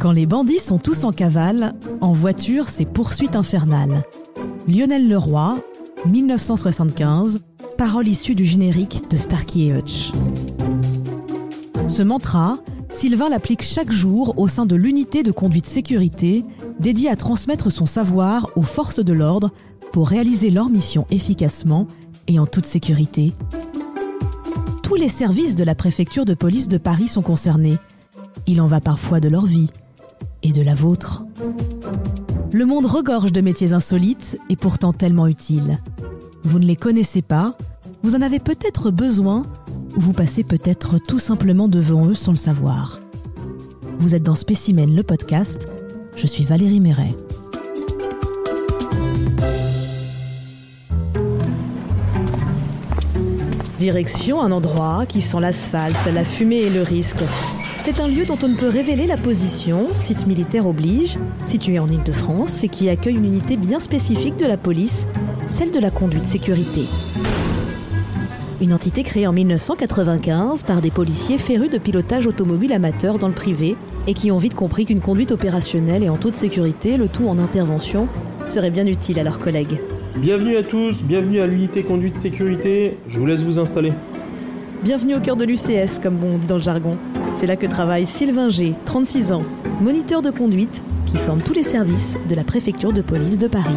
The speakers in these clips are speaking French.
Quand les bandits sont tous en cavale, en voiture, c'est poursuite infernale. Lionel Leroy, 1975, parole issue du générique de Starkey et Hutch. Ce mantra, Sylvain l'applique chaque jour au sein de l'unité de conduite sécurité dédiée à transmettre son savoir aux forces de l'ordre pour réaliser leur mission efficacement et en toute sécurité. Tous les services de la préfecture de police de Paris sont concernés. Il en va parfois de leur vie et de la vôtre. Le monde regorge de métiers insolites et pourtant tellement utiles. Vous ne les connaissez pas, vous en avez peut-être besoin ou vous passez peut-être tout simplement devant eux sans le savoir. Vous êtes dans Spécimen le podcast, je suis Valérie Méret. Direction un endroit qui sent l'asphalte, la fumée et le risque. C'est un lieu dont on ne peut révéler la position, site militaire oblige, situé en Ile-de-France et qui accueille une unité bien spécifique de la police, celle de la conduite sécurité. Une entité créée en 1995 par des policiers férus de pilotage automobile amateur dans le privé et qui ont vite compris qu'une conduite opérationnelle et en toute sécurité, le tout en intervention, serait bien utile à leurs collègues. Bienvenue à tous, bienvenue à l'unité conduite sécurité. Je vous laisse vous installer. Bienvenue au cœur de l'UCS, comme on dit dans le jargon. C'est là que travaille Sylvain G, 36 ans, moniteur de conduite, qui forme tous les services de la préfecture de police de Paris.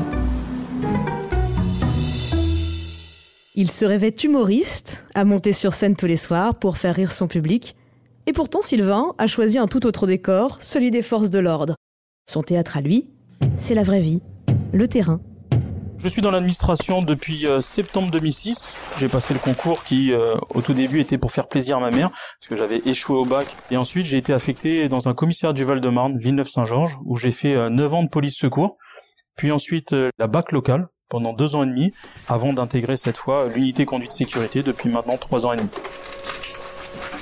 Il se rêvait humoriste, à monter sur scène tous les soirs pour faire rire son public. Et pourtant, Sylvain a choisi un tout autre décor, celui des forces de l'ordre. Son théâtre à lui, c'est la vraie vie, le terrain. Je suis dans l'administration depuis euh, septembre 2006. J'ai passé le concours qui, euh, au tout début, était pour faire plaisir à ma mère, parce que j'avais échoué au bac. Et ensuite, j'ai été affecté dans un commissariat du Val-de-Marne, Villeneuve-Saint-Georges, où j'ai fait euh, 9 ans de police secours. Puis ensuite, euh, la bac locale, pendant deux ans et demi, avant d'intégrer cette fois l'unité conduite sécurité depuis maintenant trois ans et demi.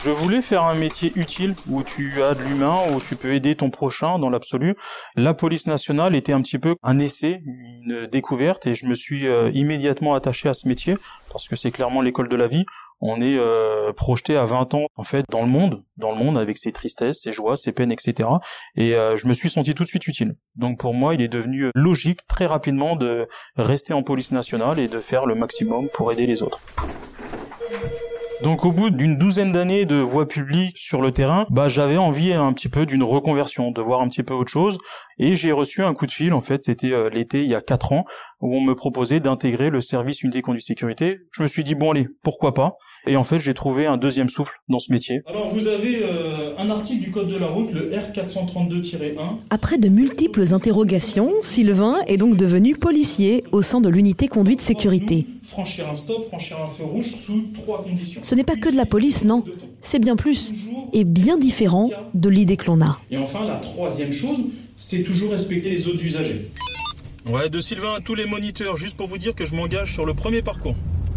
Je voulais faire un métier utile où tu as de l'humain, où tu peux aider ton prochain dans l'absolu. La police nationale était un petit peu un essai, une découverte, et je me suis euh, immédiatement attaché à ce métier parce que c'est clairement l'école de la vie. On est euh, projeté à 20 ans en fait dans le monde, dans le monde avec ses tristesses, ses joies, ses peines, etc. Et euh, je me suis senti tout de suite utile. Donc pour moi, il est devenu logique très rapidement de rester en police nationale et de faire le maximum pour aider les autres. Donc au bout d'une douzaine d'années de voie publique sur le terrain, bah j'avais envie un petit peu d'une reconversion, de voir un petit peu autre chose, et j'ai reçu un coup de fil. En fait, c'était euh, l'été il y a quatre ans où on me proposait d'intégrer le service unité conduite sécurité. Je me suis dit bon allez, pourquoi pas? Et en fait, j'ai trouvé un deuxième souffle dans ce métier. Alors vous avez euh, un article du code de la route, le R432-1. Après de multiples interrogations, Sylvain est donc devenu policier au sein de l'unité conduite sécurité. Franchir un stop, franchir un feu rouge sous trois conditions. Ce n'est pas que de la police, non. C'est bien plus et bien différent de l'idée que l'on a. Et enfin, la troisième chose, c'est toujours respecter les autres usagers. Ouais, de Sylvain à tous les moniteurs, juste pour vous dire que je m'engage sur le premier parcours.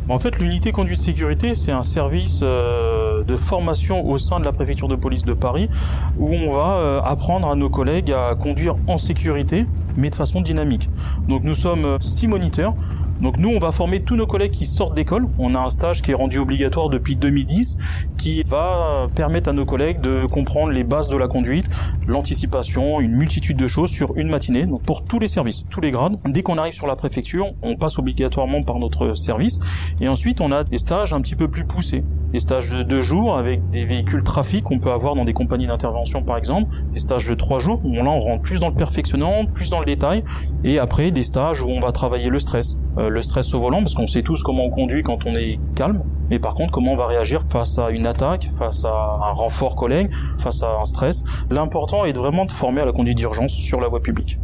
En fait, l'unité conduite sécurité, c'est un service euh, de formation au sein de la préfecture de police de Paris où on va euh, apprendre à nos collègues à conduire en sécurité, mais de façon dynamique. Donc nous sommes euh, six moniteurs. Donc nous, on va former tous nos collègues qui sortent d'école. On a un stage qui est rendu obligatoire depuis 2010, qui va permettre à nos collègues de comprendre les bases de la conduite, l'anticipation, une multitude de choses sur une matinée. Donc pour tous les services, tous les grades. Dès qu'on arrive sur la préfecture, on passe obligatoirement par notre service. Et ensuite, on a des stages un petit peu plus poussés. Des stages de deux jours avec des véhicules trafic qu'on peut avoir dans des compagnies d'intervention par exemple. Des stages de trois jours où là, on rentre plus dans le perfectionnant, plus dans le détail. Et après, des stages où on va travailler le stress. Euh, le stress au volant parce qu'on sait tous comment on conduit quand on est calme, mais par contre comment on va réagir face à une attaque, face à un renfort collègue, face à un stress. L'important est vraiment de former à la conduite d'urgence sur la voie publique.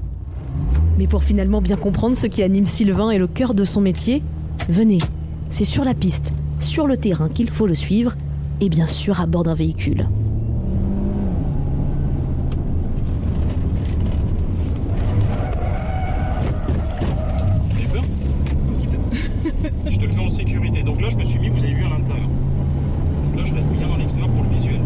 Mais pour finalement bien comprendre ce qui anime Sylvain et le cœur de son métier, venez, c'est sur la piste, sur le terrain qu'il faut le suivre, et bien sûr à bord d'un véhicule. Je te le fais en Donc là, je me suis mis, vous avez vu, à l'intérieur. Donc là, je reste bien dans l'extérieur pour le visuel.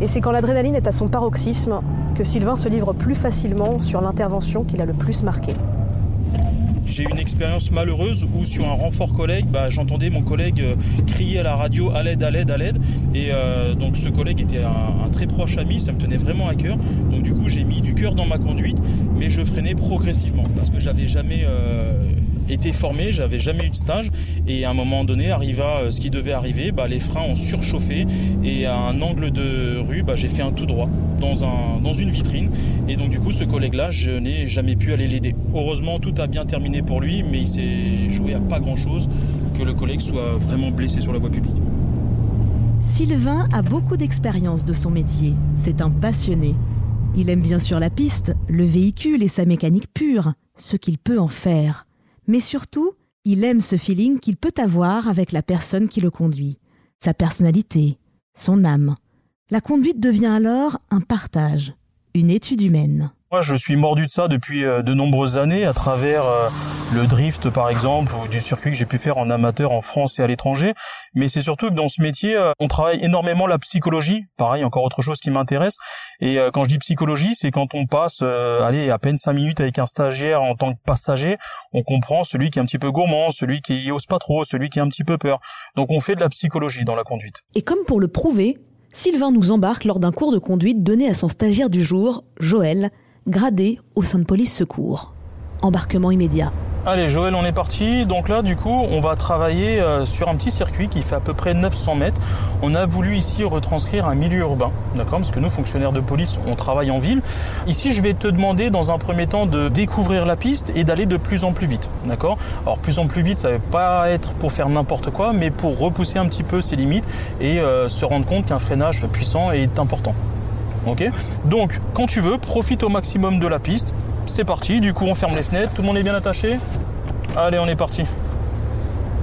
Et c'est quand l'adrénaline est à son paroxysme que Sylvain se livre plus facilement sur l'intervention qu'il a le plus marqué. J'ai une expérience malheureuse où sur un renfort collègue, bah, j'entendais mon collègue euh, crier à la radio à l'aide, à l'aide, à l'aide. Et euh, donc ce collègue était un, très proche ami, ça me tenait vraiment à cœur. Donc du coup j'ai mis du cœur dans ma conduite, mais je freinais progressivement parce que j'avais jamais euh, été formé, j'avais jamais eu de stage et à un moment donné arriva ce qui devait arriver, bah, les freins ont surchauffé et à un angle de rue, bah, j'ai fait un tout droit dans, un, dans une vitrine et donc du coup ce collègue-là, je n'ai jamais pu aller l'aider. Heureusement tout a bien terminé pour lui, mais il s'est joué à pas grand-chose que le collègue soit vraiment blessé sur la voie publique. Sylvain a beaucoup d'expérience de son métier, c'est un passionné. Il aime bien sûr la piste, le véhicule et sa mécanique pure, ce qu'il peut en faire mais surtout, il aime ce feeling qu'il peut avoir avec la personne qui le conduit, sa personnalité, son âme. La conduite devient alors un partage, une étude humaine. Moi, je suis mordu de ça depuis euh, de nombreuses années à travers euh, le drift, par exemple, ou du circuit que j'ai pu faire en amateur en France et à l'étranger. Mais c'est surtout que dans ce métier, euh, on travaille énormément la psychologie. Pareil, encore autre chose qui m'intéresse. Et quand je dis psychologie, c'est quand on passe, allez, à peine cinq minutes avec un stagiaire en tant que passager, on comprend celui qui est un petit peu gourmand, celui qui ose pas trop, celui qui a un petit peu peur. Donc on fait de la psychologie dans la conduite. Et comme pour le prouver, Sylvain nous embarque lors d'un cours de conduite donné à son stagiaire du jour, Joël, gradé au sein de police secours. Embarquement immédiat. Allez Joël, on est parti. Donc là, du coup, on va travailler euh, sur un petit circuit qui fait à peu près 900 mètres. On a voulu ici retranscrire un milieu urbain, d'accord Parce que nous, fonctionnaires de police, on travaille en ville. Ici, je vais te demander dans un premier temps de découvrir la piste et d'aller de plus en plus vite, d'accord Alors plus en plus vite, ça ne veut pas être pour faire n'importe quoi, mais pour repousser un petit peu ses limites et euh, se rendre compte qu'un freinage puissant est important. Ok Donc, quand tu veux, profite au maximum de la piste. C'est parti, du coup on ferme les fenêtres, tout le monde est bien attaché? Allez, on est parti.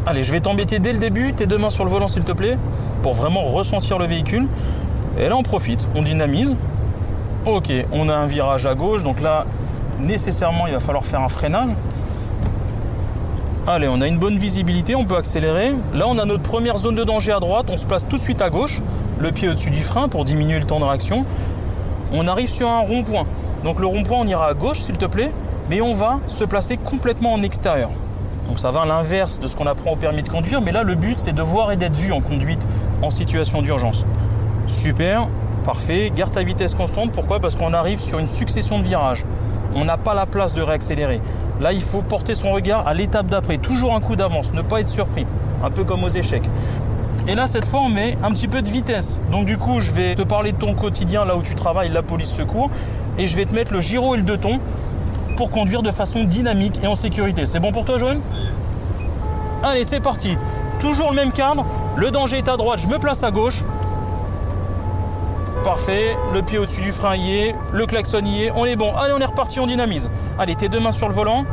Allez, je vais t'embêter dès le début, tes deux mains sur le volant s'il te plaît, pour vraiment ressentir le véhicule. Et là on profite, on dynamise. Ok, on a un virage à gauche, donc là nécessairement il va falloir faire un freinage. Allez, on a une bonne visibilité, on peut accélérer. Là on a notre première zone de danger à droite, on se place tout de suite à gauche le pied au-dessus du frein pour diminuer le temps de réaction. On arrive sur un rond-point. Donc le rond-point, on ira à gauche, s'il te plaît, mais on va se placer complètement en extérieur. Donc ça va à l'inverse de ce qu'on apprend au permis de conduire, mais là le but c'est de voir et d'être vu en conduite en situation d'urgence. Super, parfait. Garde ta vitesse constante. Pourquoi? Parce qu'on arrive sur une succession de virages. On n'a pas la place de réaccélérer. Là, il faut porter son regard à l'étape d'après. Toujours un coup d'avance, ne pas être surpris. Un peu comme aux échecs. Et là, cette fois, on met un petit peu de vitesse. Donc du coup, je vais te parler de ton quotidien, là où tu travailles, la police secours, et je vais te mettre le gyro et le deux tons pour conduire de façon dynamique et en sécurité. C'est bon pour toi, Joël Allez, c'est parti. Toujours le même cadre. Le danger est à droite, je me place à gauche. Parfait. Le pied au-dessus du frein y est. Le klaxon y est. On est bon. Allez, on est reparti, on dynamise. Allez, tes deux mains sur le volant.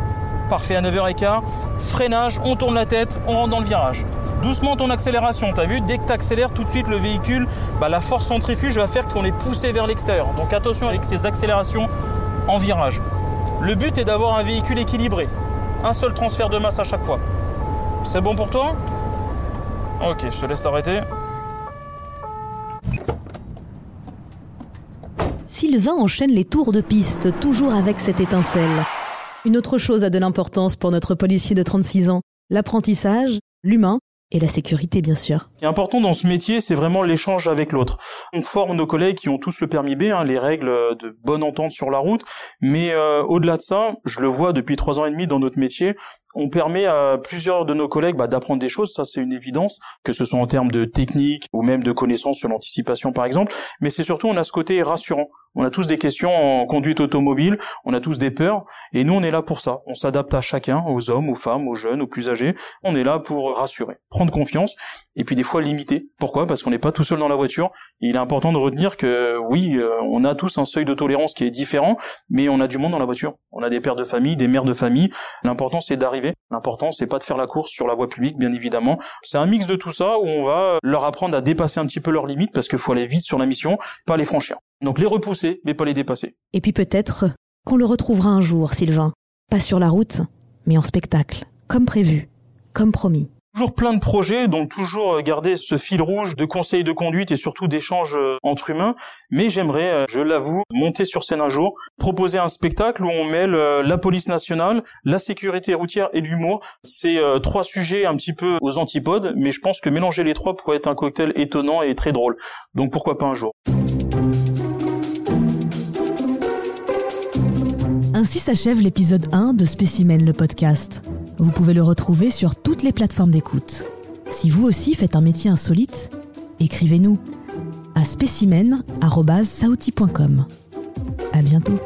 Parfait à 9h15. Freinage, on tourne la tête, on rentre dans le virage doucement ton accélération. Tu as vu, dès que tu accélères tout de suite le véhicule, bah, la force centrifuge va faire qu'on est poussé vers l'extérieur. Donc attention avec ces accélérations en virage. Le but est d'avoir un véhicule équilibré. Un seul transfert de masse à chaque fois. C'est bon pour toi? Ok, je te laisse t'arrêter. Sylvain enchaîne les tours de piste, toujours avec cette étincelle. Une autre chose a de l'importance pour notre policier de 36 ans, l'apprentissage, l'humain et la sécurité bien sûr. Ce important dans ce métier, c'est vraiment l'échange avec l'autre. On forme nos collègues qui ont tous le permis B, hein, les règles de bonne entente sur la route, mais euh, au-delà de ça, je le vois depuis trois ans et demi dans notre métier, on permet à plusieurs de nos collègues bah, d'apprendre des choses, ça c'est une évidence, que ce soit en termes de technique ou même de connaissances sur l'anticipation par exemple, mais c'est surtout on a ce côté rassurant. On a tous des questions en conduite automobile, on a tous des peurs, et nous on est là pour ça. On s'adapte à chacun, aux hommes, aux femmes, aux jeunes, aux plus âgés. On est là pour rassurer, prendre confiance, et puis des fois limiter. Pourquoi? Parce qu'on n'est pas tout seul dans la voiture. il est important de retenir que oui, euh, on a tous un seuil de tolérance qui est différent, mais on a du monde dans la voiture. On a des pères de famille, des mères de famille. L'important c'est d'arriver L'important, c'est pas de faire la course sur la voie publique, bien évidemment. C'est un mix de tout ça où on va leur apprendre à dépasser un petit peu leurs limites parce qu'il faut aller vite sur la mission, pas les franchir. Donc les repousser, mais pas les dépasser. Et puis peut-être qu'on le retrouvera un jour, Sylvain. Pas sur la route, mais en spectacle, comme prévu, comme promis. Toujours plein de projets, donc toujours garder ce fil rouge de conseils de conduite et surtout d'échanges euh, entre humains. Mais j'aimerais, euh, je l'avoue, monter sur scène un jour, proposer un spectacle où on mêle euh, la police nationale, la sécurité routière et l'humour. C'est trois sujets un petit peu aux antipodes, mais je pense que mélanger les trois pourrait être un cocktail étonnant et très drôle. Donc pourquoi pas un jour. S'achève l'épisode 1 de Spécimen le podcast. Vous pouvez le retrouver sur toutes les plateformes d'écoute. Si vous aussi faites un métier insolite, écrivez-nous à spécimen.sauti.com. À bientôt.